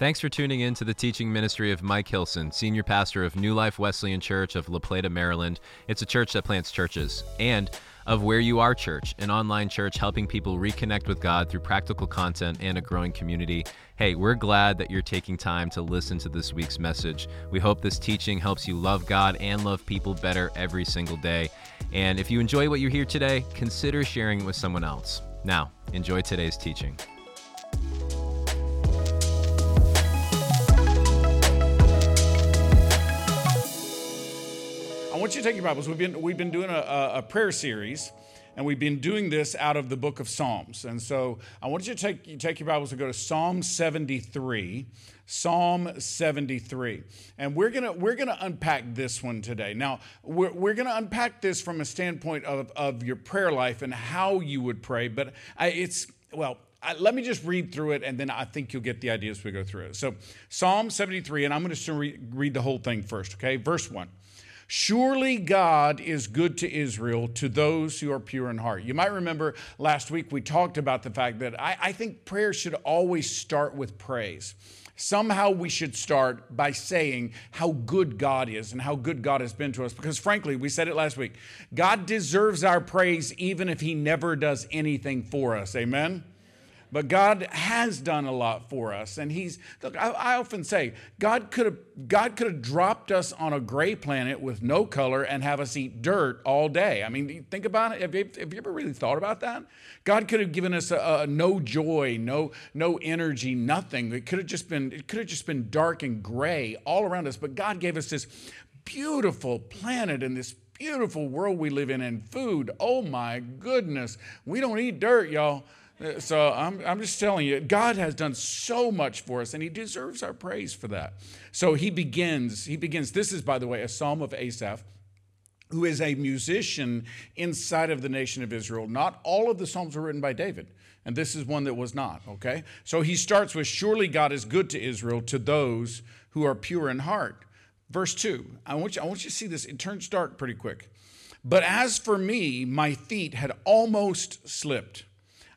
Thanks for tuning in to the teaching ministry of Mike Hilson, senior pastor of New Life Wesleyan Church of La Plata, Maryland. It's a church that plants churches. And of Where You Are Church, an online church helping people reconnect with God through practical content and a growing community. Hey, we're glad that you're taking time to listen to this week's message. We hope this teaching helps you love God and love people better every single day. And if you enjoy what you hear today, consider sharing it with someone else. Now, enjoy today's teaching. Want you to take your Bibles. We've been, we've been doing a, a prayer series, and we've been doing this out of the book of Psalms. And so I want you to take, you take your Bibles and go to Psalm 73. Psalm 73. And we're going to we're gonna unpack this one today. Now, we're, we're going to unpack this from a standpoint of, of your prayer life and how you would pray. But I, it's, well, I, let me just read through it and then I think you'll get the idea as we go through it. So, Psalm 73, and I'm going to read, read the whole thing first, okay? Verse 1. Surely God is good to Israel, to those who are pure in heart. You might remember last week we talked about the fact that I, I think prayer should always start with praise. Somehow we should start by saying how good God is and how good God has been to us. Because frankly, we said it last week God deserves our praise even if He never does anything for us. Amen? But God has done a lot for us. And He's, look, I, I often say, God could have God could have dropped us on a gray planet with no color and have us eat dirt all day. I mean, think about it. Have you, have you ever really thought about that? God could have given us a, a no joy, no, no energy, nothing. It could have just been, it could have just been dark and gray all around us. But God gave us this beautiful planet and this beautiful world we live in and food. Oh my goodness. We don't eat dirt, y'all. So I'm, I'm just telling you, God has done so much for us, and He deserves our praise for that. So He begins, He begins, this is, by the way, a psalm of Asaph, who is a musician inside of the nation of Israel. Not all of the psalms were written by David, and this is one that was not, okay? So he starts with, Surely God is good to Israel, to those who are pure in heart. Verse 2, I want you, I want you to see this. It turns dark pretty quick. But as for me, my feet had almost slipped.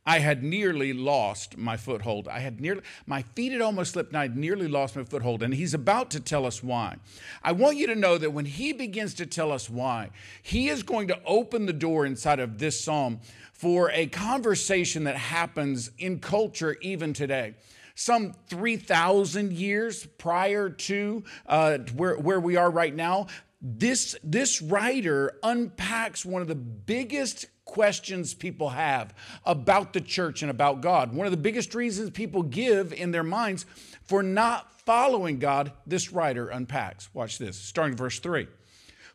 I had nearly lost my foothold. I had nearly, my feet had almost slipped and I had nearly lost my foothold. And he's about to tell us why. I want you to know that when he begins to tell us why, he is going to open the door inside of this psalm for a conversation that happens in culture even today some 3,000 years prior to uh, where, where we are right now, this, this writer unpacks one of the biggest questions people have about the church and about God. One of the biggest reasons people give in their minds for not following God, this writer unpacks. Watch this, starting verse 3.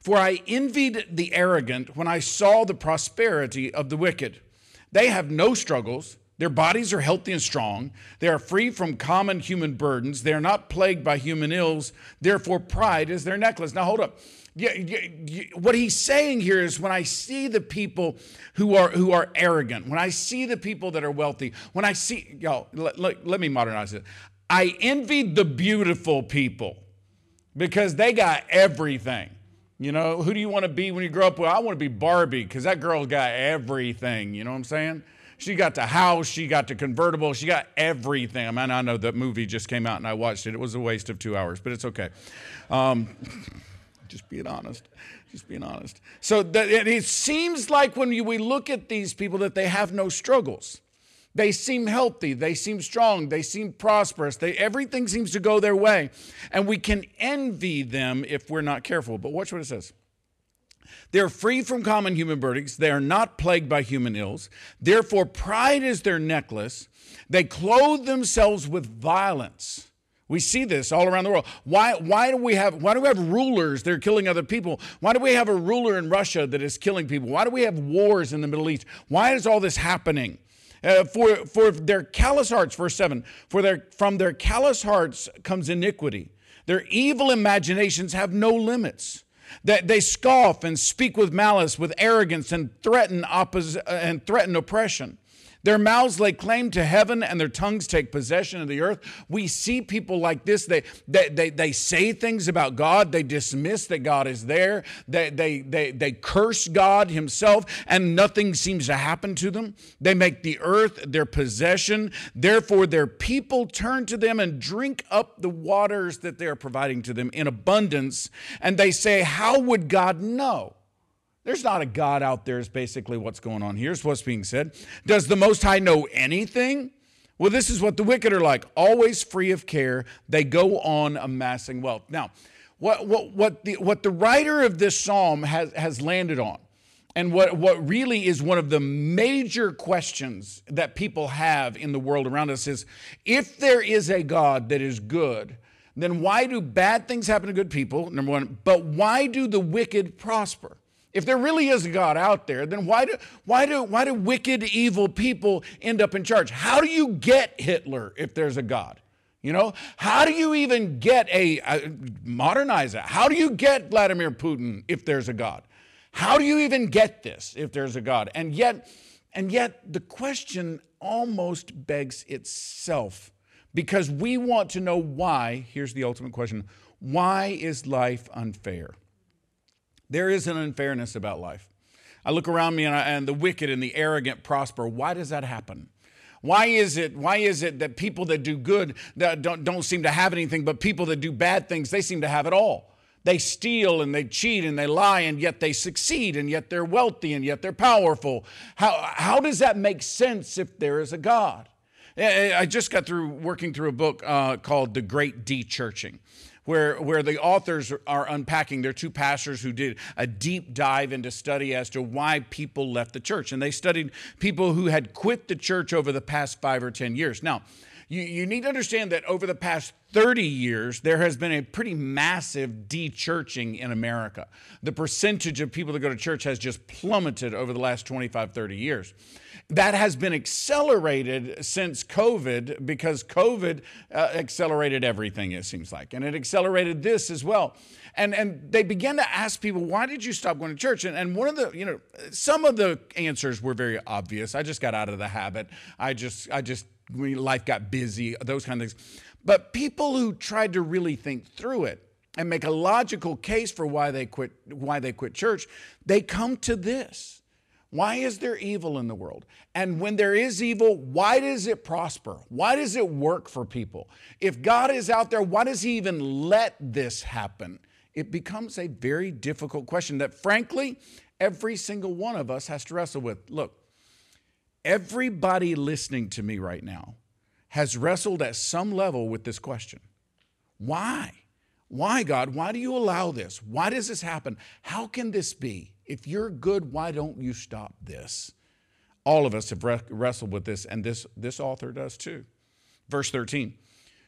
For I envied the arrogant when I saw the prosperity of the wicked. They have no struggles. Their bodies are healthy and strong. They are free from common human burdens. They are not plagued by human ills. Therefore, pride is their necklace. Now, hold up what he's saying here is when I see the people who are who are arrogant, when I see the people that are wealthy, when I see y'all, let, let, let me modernize it. I envied the beautiful people because they got everything. You know, who do you want to be when you grow up? Well, I want to be Barbie because that girl's got everything. You know what I'm saying? She got the house, she got the convertible, she got everything. I mean, I know that movie just came out and I watched it. It was a waste of two hours, but it's okay. Um, just being honest. Just being honest. So that, it seems like when we look at these people that they have no struggles. They seem healthy, they seem strong, they seem prosperous. They, everything seems to go their way. And we can envy them if we're not careful. But watch what it says. They're free from common human burdens. They are not plagued by human ills. Therefore, pride is their necklace. They clothe themselves with violence. We see this all around the world. Why, why, do we have, why do we have rulers that are killing other people? Why do we have a ruler in Russia that is killing people? Why do we have wars in the Middle East? Why is all this happening? Uh, for, for their callous hearts, verse 7, for their, from their callous hearts comes iniquity. Their evil imaginations have no limits. That they scoff and speak with malice, with arrogance, and threaten, oppos- and threaten oppression. Their mouths lay claim to heaven and their tongues take possession of the earth. We see people like this. They, they, they, they say things about God. They dismiss that God is there. They, they, they, they curse God Himself, and nothing seems to happen to them. They make the earth their possession. Therefore, their people turn to them and drink up the waters that they are providing to them in abundance. And they say, How would God know? There's not a God out there, is basically what's going on. Here's what's being said Does the Most High know anything? Well, this is what the wicked are like, always free of care. They go on amassing wealth. Now, what, what, what, the, what the writer of this psalm has, has landed on, and what, what really is one of the major questions that people have in the world around us is if there is a God that is good, then why do bad things happen to good people? Number one, but why do the wicked prosper? If there really is a God out there, then why do, why, do, why do wicked, evil people end up in charge? How do you get Hitler if there's a God? You know, how do you even get a, a modernize? How do you get Vladimir Putin if there's a God? How do you even get this if there's a God? And yet, and yet the question almost begs itself because we want to know why. Here's the ultimate question why is life unfair? There is an unfairness about life. I look around me and, I, and the wicked and the arrogant prosper. Why does that happen? Why is it why is it that people that do good that don't, don't seem to have anything, but people that do bad things, they seem to have it all? They steal and they cheat and they lie, and yet they succeed, and yet they're wealthy, and yet they're powerful. How, how does that make sense if there is a God? I just got through working through a book uh, called The Great De-Churching where, where the authors are unpacking. They're two pastors who did a deep dive into study as to why people left the church. And they studied people who had quit the church over the past five or 10 years. Now, you, you need to understand that over the past 30 years, there has been a pretty massive de-churching in America. The percentage of people that go to church has just plummeted over the last 25, 30 years that has been accelerated since COVID because COVID uh, accelerated everything, it seems like. And it accelerated this as well. And, and they began to ask people, why did you stop going to church? And, and one of the, you know, some of the answers were very obvious. I just got out of the habit. I just, I just, life got busy, those kind of things. But people who tried to really think through it, and make a logical case for why they quit why they quit church they come to this why is there evil in the world? And when there is evil, why does it prosper? Why does it work for people? If God is out there, why does He even let this happen? It becomes a very difficult question that, frankly, every single one of us has to wrestle with. Look, everybody listening to me right now has wrestled at some level with this question Why? Why, God? Why do you allow this? Why does this happen? How can this be? If you're good, why don't you stop this? All of us have wrestled with this, and this, this author does too. Verse 13.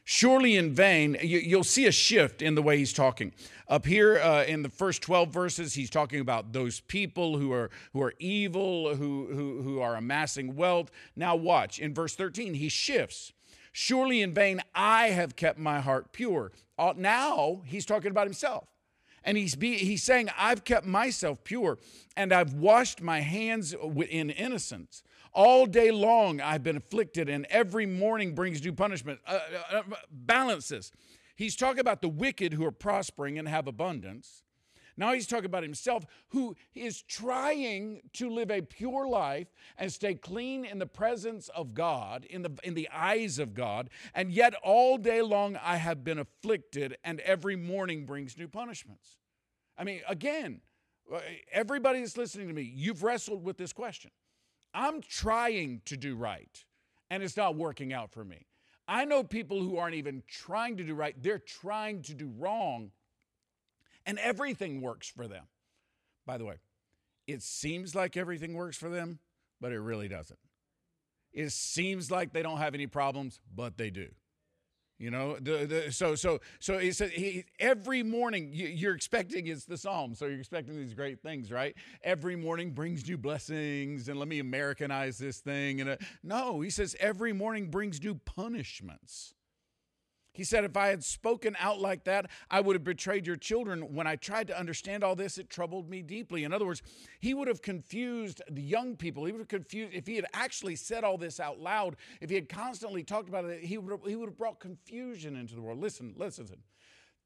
Surely in vain, you, will see a shift in the way he's talking. Up here uh, in the first 12 verses, he's talking about those people who are, who are evil, who, who, who are amassing wealth. Now, watch. In verse 13, he shifts. Surely in vain, I have kept my heart pure. Uh, now, he's talking about himself. And he's, be, he's saying, I've kept myself pure and I've washed my hands in innocence. All day long I've been afflicted, and every morning brings due punishment. Uh, uh, uh balance this. He's talking about the wicked who are prospering and have abundance. Now he's talking about himself who is trying to live a pure life and stay clean in the presence of God, in the, in the eyes of God. And yet all day long I have been afflicted, and every morning brings new punishments. I mean, again, uh, everybody that's listening to me, you've wrestled with this question. I'm trying to do right, and it's not working out for me. I know people who aren't even trying to do right, they're trying to do wrong and everything works for them. By the way, it seems like everything works for them, but it really doesn't. It seems like they don't have any problems, but they do. You know, the, the, so so so he said he, every morning you, are expecting it's the psalm, so you're expecting these great things, right? Every morning brings new blessings, and let me Americanize this thing. And uh, no, he says every morning brings new punishments. He said, If I had spoken out like that, I would have betrayed your children. When I tried to understand all this, it troubled me deeply. In other words, he would have confused the young people. He would have confused, if he had actually said all this out loud, if he had constantly talked about it, he would have, he would have brought confusion into the world. Listen, listen.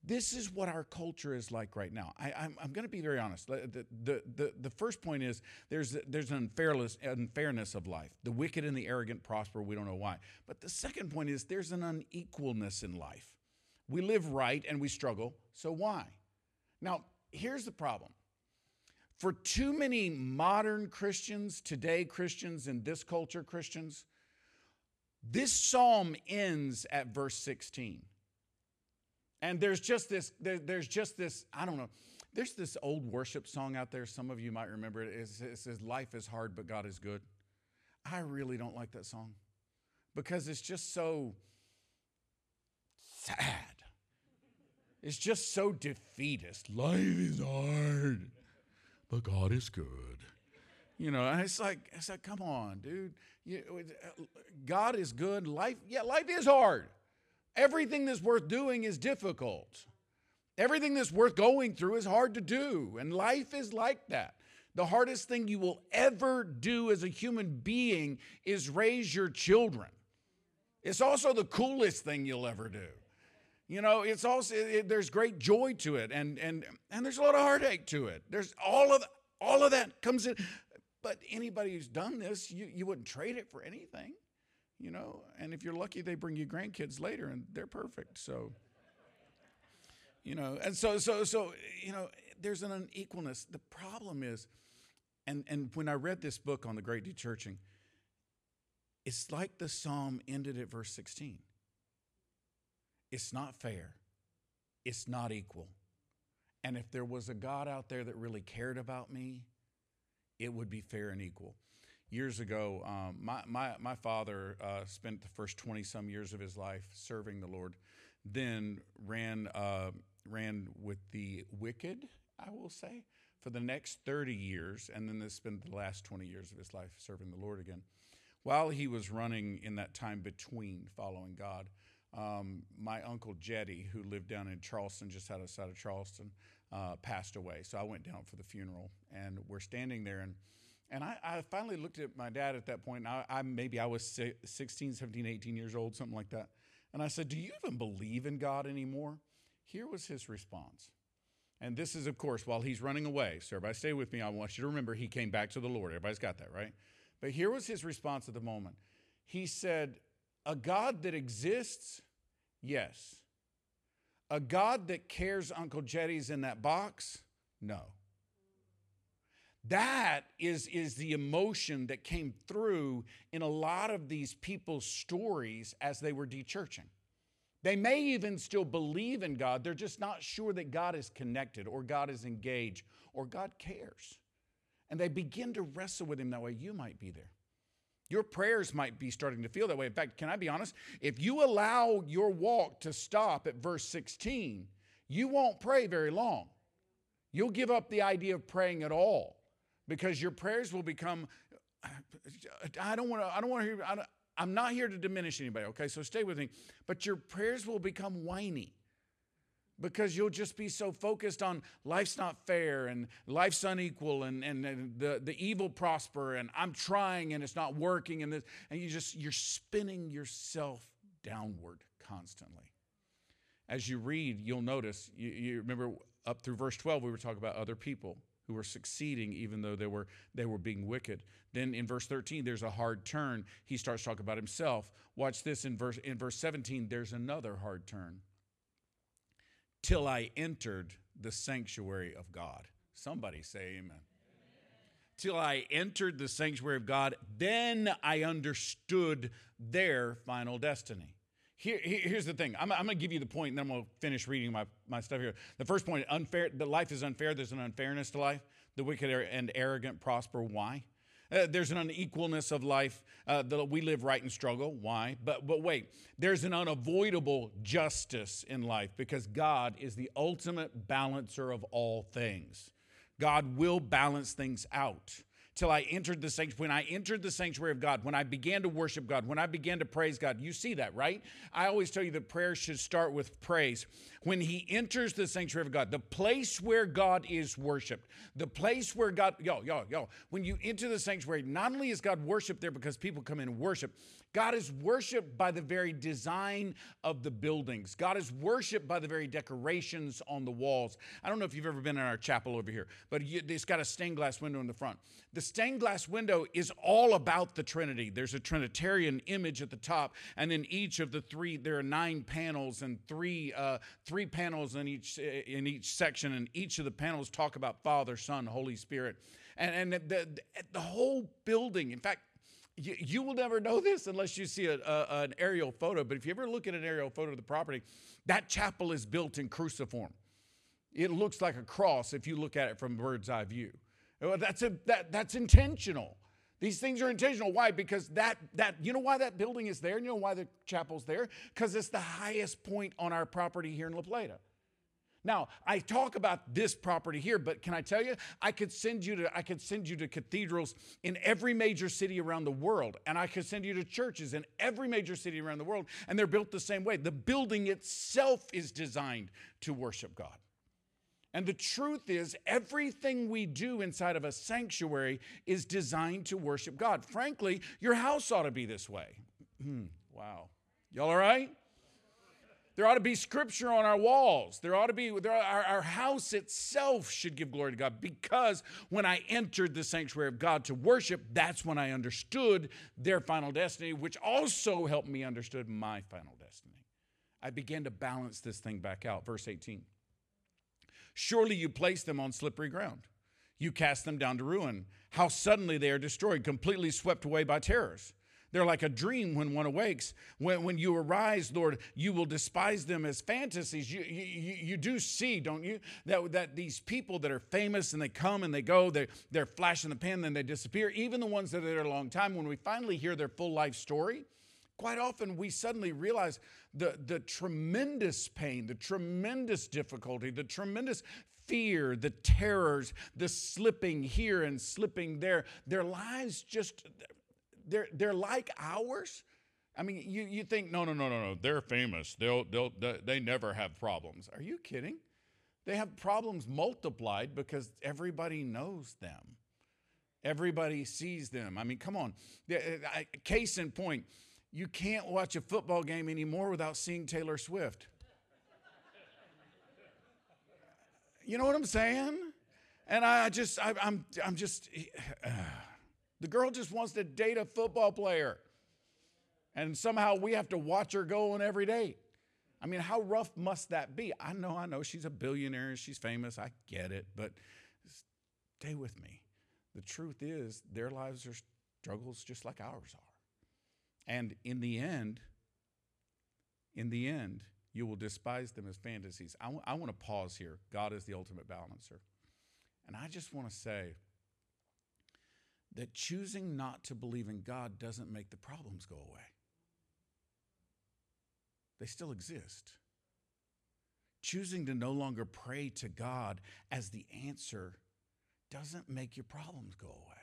This is what our culture is like right now. I, am going to be very honest. The, the, the, the, first point is there's, there's an unfairness, unfairness of life. The wicked and the arrogant prosper. We don't know why. But the second point is there's an unequalness in life. We live right and we struggle. So why? Now, here's the problem. For too many modern Christians, today Christians, in this culture Christians, this psalm ends at verse 16. And there's just this, there, there's just this, I don't know, there's this old worship song out there. Some of you might remember it. It says, Life is hard, but God is good. I really don't like that song because it's just so sad. It's just so defeatist. Life is hard, but God is good. You know, and it's like, it's like, come on, dude. You, uh, God is good. Life, yeah, life is hard. Everything that's worth doing is difficult. Everything that's worth going through is hard to do. And life is like that. The hardest thing you will ever do as a human being is raise your children. It's also the coolest thing you'll ever do. You know, it's also it, there's great joy to it, and and and there's a lot of heartache to it. There's all of all of that comes in. But anybody who's done this, you you wouldn't trade it for anything you know, and if you're lucky, they bring you grandkids later and they're perfect. So, you know, and so, so, so, you know, there's an unequalness. The problem is, and, and when I read this book on the Great Dechurching, it's like the psalm ended at verse 16. It's not fair, it's not equal. And if there was a God out there that really cared about me, it would be fair and equal years ago, um, my, my, my father uh, spent the first 20 some years of his life serving the Lord, then ran, uh, ran with the wicked, I will say, for the next 30 years, and then spent the last 20 years of his life serving the Lord again. While he was running in that time between following God, um, my uncle Jetty, who lived down in Charleston, just outside of Charleston, uh, passed away. So I went down for the funeral, and we're standing there, and and I, I, finally looked at my dad at that point. I, I, maybe I was 16, 17, 18 years old, something like that. And I said, Do you even believe in God anymore? Here was his response. And this is, of course, while he's running away. So, everybody stay with me. I want you to remember he came back to the Lord. Everybody's got that, right? But here was his response at the moment. He said, A God that exists? Yes. A God that cares Uncle Jetty's in that box? No. That is, is the emotion that came through in a lot of these people's stories as they were dechurching. They may even still believe in God, they're just not sure that God is connected or God is engaged or God cares. And they begin to wrestle with Him that way. You might be there. Your prayers might be starting to feel that way. In fact, can I be honest? If you allow your walk to stop at verse 16, you won't pray very long. You'll give up the idea of praying at all because your prayers will become I don't want to I don't want to hear I I'm not here to diminish anybody, okay? So stay with me. But your prayers will become whiny because you'll just be so focused on life's not fair and life's unequal and, and, and, the, the evil prosper and I'm trying and it's not working and this and you just you're spinning yourself downward constantly. As you read, you'll notice, you, you remember up through verse 12, we were talking about other people who were succeeding even though they were they were being wicked. Then in verse 13 there's a hard turn. He starts talking about himself. Watch this in verse in verse 17 there's another hard turn. Till I entered the sanctuary of God. Somebody say amen. amen. Till I entered the sanctuary of God, then I understood their final destiny. Here, here's the thing. I'm, I'm going to give you the point, and then we'll finish reading my, my stuff here. The first point: unfair. The life is unfair. There's an unfairness to life. The wicked and arrogant prosper. Why? Uh, there's an unequalness of life. Uh, that we live right and struggle. Why? But but wait. There's an unavoidable justice in life because God is the ultimate balancer of all things. God will balance things out. Till I entered the sanctuary. When I entered the sanctuary of God, when I began to worship God, when I began to praise God, you see that, right? I always tell you that prayer should start with praise. When he enters the sanctuary of God, the place where God is worshiped, the place where God, yo, yo, yo, when you enter the sanctuary, not only is God worshiped there because people come in and worship, God is worshiped by the very design of the buildings. God is worshiped by the very decorations on the walls. I don't know if you've ever been in our chapel over here, but it's got a stained glass window in the front. The stained glass window is all about the Trinity. There's a Trinitarian image at the top, and then each of the three, there are nine panels and three uh, three panels in each in each section, and each of the panels talk about Father, Son, Holy Spirit, and and the the whole building. In fact, you, you will never know this unless you see a, a, an aerial photo. But if you ever look at an aerial photo of the property, that chapel is built in cruciform. It looks like a cross if you look at it from bird's eye view. Well, that's, a, that, that's intentional. These things are intentional. Why? Because that that you know why that building is there. You know why the chapel's there? Because it's the highest point on our property here in La Plata. Now, I talk about this property here, but can I tell you, I could send you to I could send you to cathedrals in every major city around the world, and I could send you to churches in every major city around the world, and they're built the same way. The building itself is designed to worship God. And the truth is, everything we do inside of a sanctuary is designed to worship God. Frankly, your house ought to be this way. Hmm, wow. Y'all all right? There ought to be scripture on our walls. There ought to be, there, our, our house itself should give glory to God because when I entered the sanctuary of God to worship, that's when I understood their final destiny, which also helped me understood my final destiny. I began to balance this thing back out. Verse 18. Surely you place them on slippery ground. You cast them down to ruin. How suddenly they are destroyed, completely swept away by terrors. They're like a dream when one awakes. When, when you arise, Lord, you will despise them as fantasies. You, you, you do see, don't you, that, that these people that are famous and they come and they go, they, they're flash in the pan, then they disappear. Even the ones that are there a long time, when we finally hear their full life story, quite often we suddenly realize the, the tremendous pain, the tremendous difficulty, the tremendous fear, the terrors, the slipping here and slipping there. Their lives just they're, they're like ours. I mean, you, you think, no, no, no, no, no, they're famous. They'll, they'll, they never have problems. Are you kidding? They have problems multiplied because everybody knows them. Everybody sees them. I mean, come on. Case in point, you can't watch a football game anymore without seeing Taylor Swift. You know what I'm saying? And I just, I, am I'm, I'm just. Uh, the girl just wants to date a football player. And somehow we have to watch her go on every date. I mean, how rough must that be? I know, I know she's a billionaire, she's famous, I get it, but stay with me. The truth is, their lives are struggles just like ours are. And in the end, in the end, you will despise them as fantasies. I, w- I want to pause here. God is the ultimate balancer. And I just want to say, that choosing not to believe in God doesn't make the problems go away. They still exist. Choosing to no longer pray to God as the answer doesn't make your problems go away.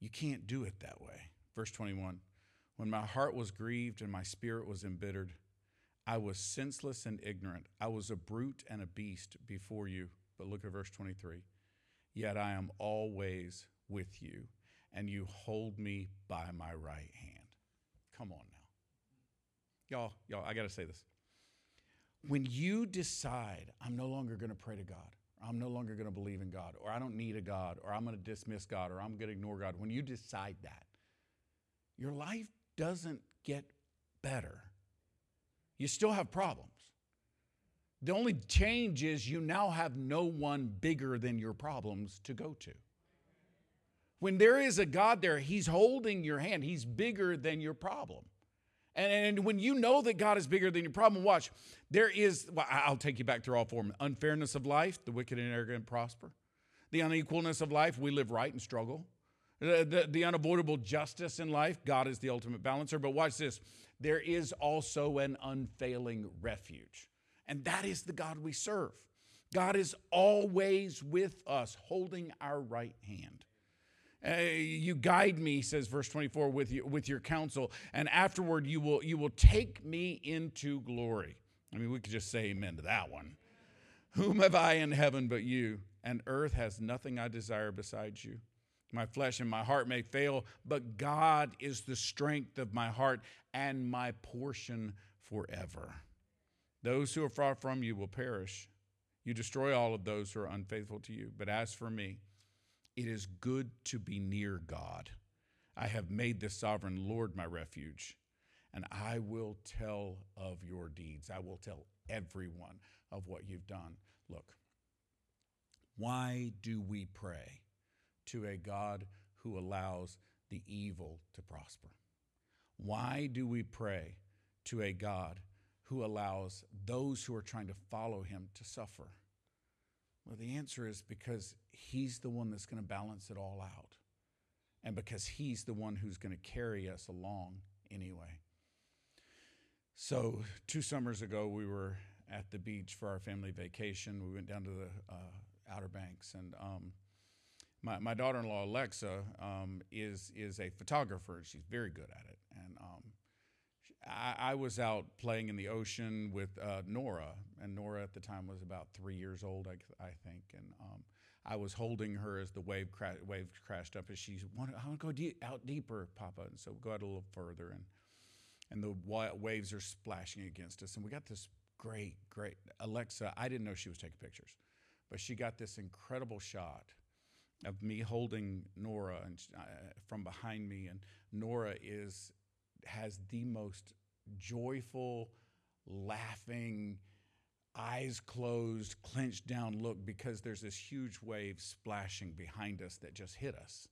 You can't do it that way. Verse 21 When my heart was grieved and my spirit was embittered, I was senseless and ignorant. I was a brute and a beast before you. But look at verse 23. Yet I am always with you, and you hold me by my right hand. Come on now. Y'all, y'all, I got to say this. When you decide, I'm no longer going to pray to God, I'm no longer going to believe in God, or I don't need a God, or I'm going to dismiss God, or I'm going to ignore God, when you decide that, your life doesn't get better. You still have problems. The only change is you now have no one bigger than your problems to go to. When there is a God there, He's holding your hand. He's bigger than your problem. And, and when you know that God is bigger than your problem, watch, there is, well, I'll take you back through all four unfairness of life, the wicked and arrogant prosper. The unequalness of life, we live right and struggle. The, the, the unavoidable justice in life, God is the ultimate balancer. But watch this there is also an unfailing refuge. And that is the God we serve. God is always with us, holding our right hand. Uh, you guide me, says verse 24, with, you, with your counsel, and afterward you will, you will take me into glory. I mean, we could just say amen to that one. Whom have I in heaven but you? And earth has nothing I desire besides you. My flesh and my heart may fail, but God is the strength of my heart and my portion forever. Those who are far from you will perish. You destroy all of those who are unfaithful to you. But as for me, it is good to be near God. I have made the sovereign Lord my refuge, and I will tell of your deeds. I will tell everyone of what you've done. Look, why do we pray to a God who allows the evil to prosper? Why do we pray to a God who allows those who are trying to follow him to suffer? Well, the answer is because He's the one that's going to balance it all out. And because He's the one who's going to carry us along anyway. So, two summers ago, we were at the beach for our family vacation. We went down to the uh, Outer Banks, and um, my, my daughter in law, Alexa, um, is, is a photographer. She's very good at it. And I, I, was out playing in the ocean with uh, Nora, and Nora at the time was about three years old, I, I think. And um, I was holding her as the wave cra- wave crashed up, as she wanted, I want to go de- out deeper, Papa. And so go out a little further, and and the waves are splashing against us. And we got this great, great Alexa. I didn't know she was taking pictures, but she got this incredible shot of me holding Nora and uh, from behind me, and Nora is has the most joyful, laughing, eyes closed, clenched down look because there's this huge wave splashing behind us that just hit us.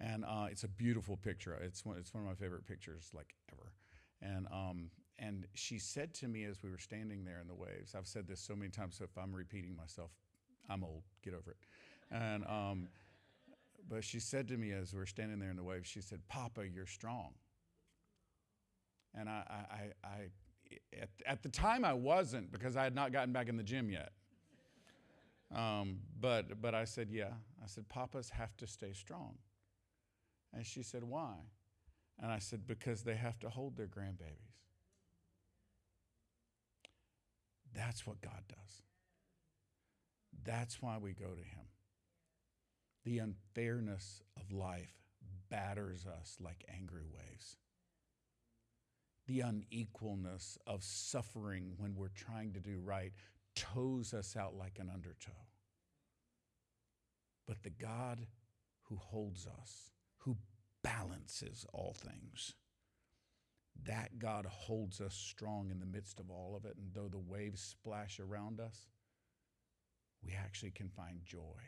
And uh, it's a beautiful picture. It's one, it's one of my favorite pictures, like ever. And, um, and she said to me as we were standing there in the waves, I've said this so many times, so if I'm repeating myself, I'm old, get over it. And, um, but she said to me as we are standing there in the waves, she said, Papa, you're strong. And I, I, I, at, at the time I wasn't because I had not gotten back in the gym yet. Um, but, but I said, yeah. I said, Papas have to stay strong. And she said, why? And I said, because they have to hold their grandbabies. That's what God does. That's why we go to Him. The unfairness of life batters us like angry waves the unequalness of suffering when we're trying to do right tows us out like an undertow. But the God who holds us, who balances all things, that God holds us strong in the midst of all of it. And though the waves splash around us, we actually can find joy.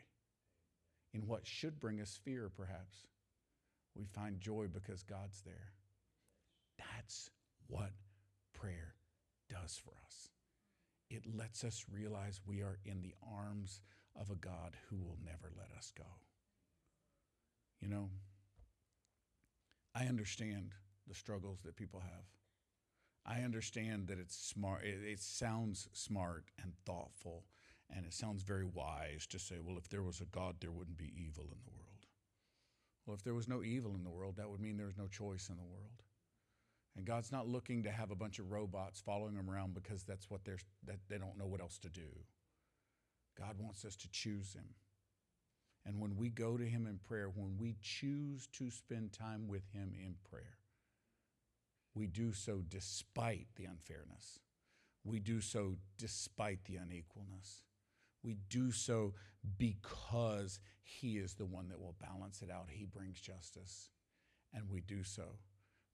In what should bring us fear, perhaps, we find joy because God's there. That's what prayer does for us. It lets us realize we are in the arms of a God who will never let us go. You know, I understand the struggles that people have. I understand that it's smart, it, it, sounds smart and thoughtful, and it sounds very wise to say, well, if there was a God, there wouldn't be evil in the world. Well, if there was no evil in the world, that would mean there was no choice in the world. And God's not looking to have a bunch of robots following him around because that's what they're that they don't know what else to do. God wants us to choose him. And when we go to him in prayer, when we choose to spend time with him in prayer, we do so despite the unfairness. We do so despite the unequalness. We do so because he is the one that will balance it out. He brings justice. And we do so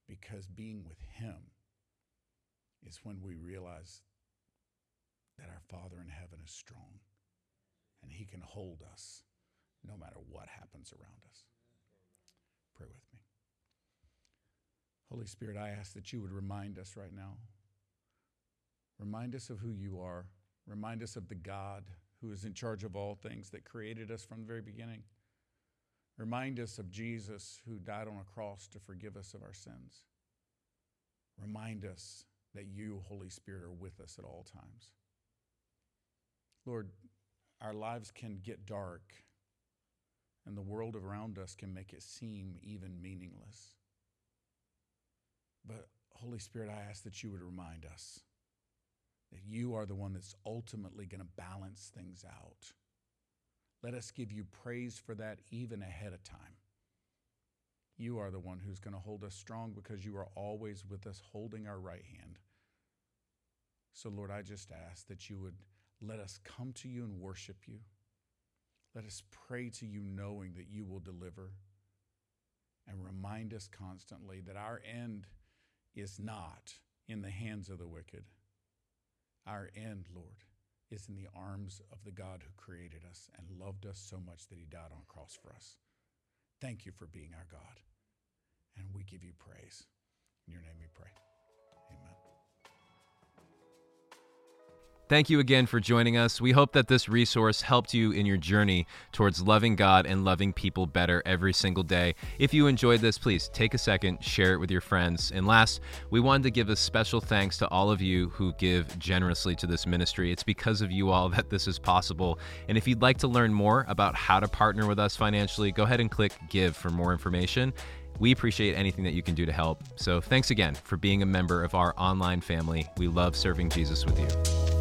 because being with Him is when we realize that our Father in heaven is strong and He can hold us no matter what happens around us. Pray with me. Holy Spirit, I ask that you would remind us right now. Remind us of who you are. Remind us of the God who is in charge of all things that created us from the very beginning. Remind us of Jesus who died on a cross to forgive us of our sins. Remind us that you, Holy Spirit, are with us at all times. Lord, our lives can get dark and the world around us can make it seem even meaningless. But Holy Spirit, I ask that you would remind us that you are the one that's ultimately going to balance things out. Let us give you praise for that even ahead of time. You are the one who's going to hold us strong because you are always with us, holding our right hand. So, Lord, I just ask that you would let us come to you and worship you. Let us pray to you knowing that you will deliver and remind us constantly that our end is not in the hands of the wicked. Our end, Lord, is in the arms of the God who created us and loved us so much that he died on a cross for us. Thank you for being our God. And we give you praise. In your name we pray. Amen. Thank you again for joining us. We hope that this resource helped you in your journey towards loving God and loving people better every single day. If you enjoyed this, please take a second, share it with your friends. And last, we wanted to give a special thanks to all of you who give generously to this ministry. It's because of you all that this is possible. And if you'd like to learn more about how to partner with us financially, go ahead and click Give for more information. We appreciate anything that you can do to help. So thanks again for being a member of our online family. We love serving Jesus with you.